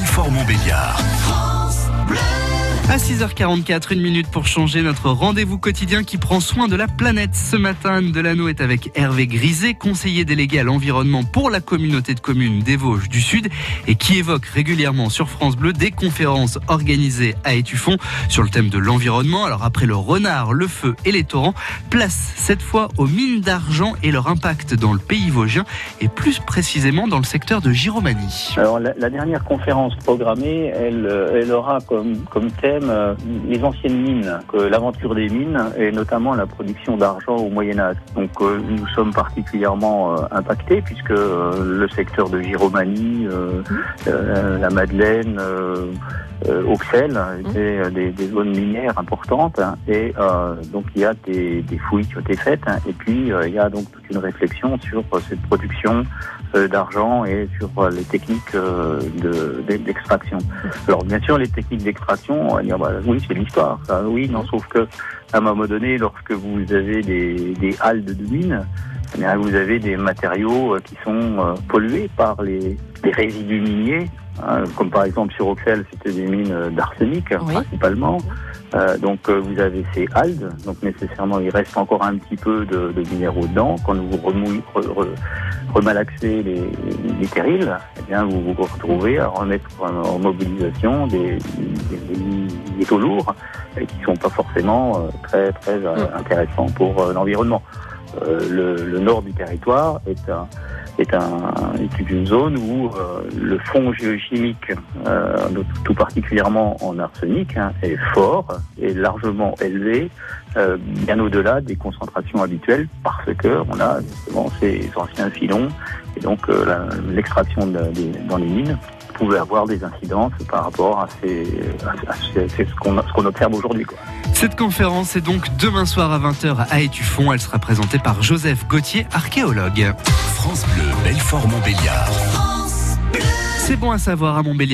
Belfort-Montbéliard. À 6h44, une minute pour changer notre rendez-vous quotidien qui prend soin de la planète. Ce matin, Anne Delano est avec Hervé Griset, conseiller délégué à l'environnement pour la communauté de communes des Vosges du Sud et qui évoque régulièrement sur France Bleu des conférences organisées à Étuffon sur le thème de l'environnement. Alors après le renard, le feu et les torrents, place cette fois aux mines d'argent et leur impact dans le pays vosgien et plus précisément dans le secteur de Giromanie. Alors la, dernière conférence programmée, elle, euh, aura comme, comme thème euh, les anciennes mines, l'aventure des mines et notamment la production d'argent au Moyen Âge. Donc euh, nous sommes particulièrement euh, impactés puisque le secteur de Giromanie, la Madeleine, Auxelles étaient des, zones minières importantes et donc il y a des, fouilles qui ont été faites et puis il y a donc toute une réflexion sur cette production d'argent et sur les techniques de- de- d'extraction. Alors bien sûr les techniques d'extraction, dire bah, oui c'est l'histoire, ça, oui non sauf que à un moment donné lorsque vous avez des, des halles de mines, eh vous avez des matériaux euh, qui sont euh, pollués par les, les résidus miniers, hein, comme par exemple sur Auxelles, c'était des mines euh, d'arsenic Oui. principalement. Euh, donc vous avez ces algues, donc nécessairement il reste encore un petit peu de, de minéraux dedans. Quand vous remouillez, re- re- remalaxez les, les terrils, eh bien vous vous retrouvez à remettre en, en mobilisation des, des- des métaux lourds et qui sont pas forcément euh, très très euh, intéressants pour euh, l'environnement. Le, le nord du territoire est un est, un, est une zone où le fond géochimique, tout particulièrement en arsenic, hein, est fort et largement élevé, bien au-delà des concentrations habituelles, parce que on a justement ces anciens filons et donc l'extraction dans les mines pouvait avoir des incidences par rapport à, ces, à, à ces- c'est ce qu'on observe aujourd'hui. quoi. Cette conférence est donc demain soir à 20h à Étuffon. Elle sera présentée par Joseph Gauthier, archéologue. France Bleu, Belfort-Montbéliard. C'est bon à savoir à Montbéliard.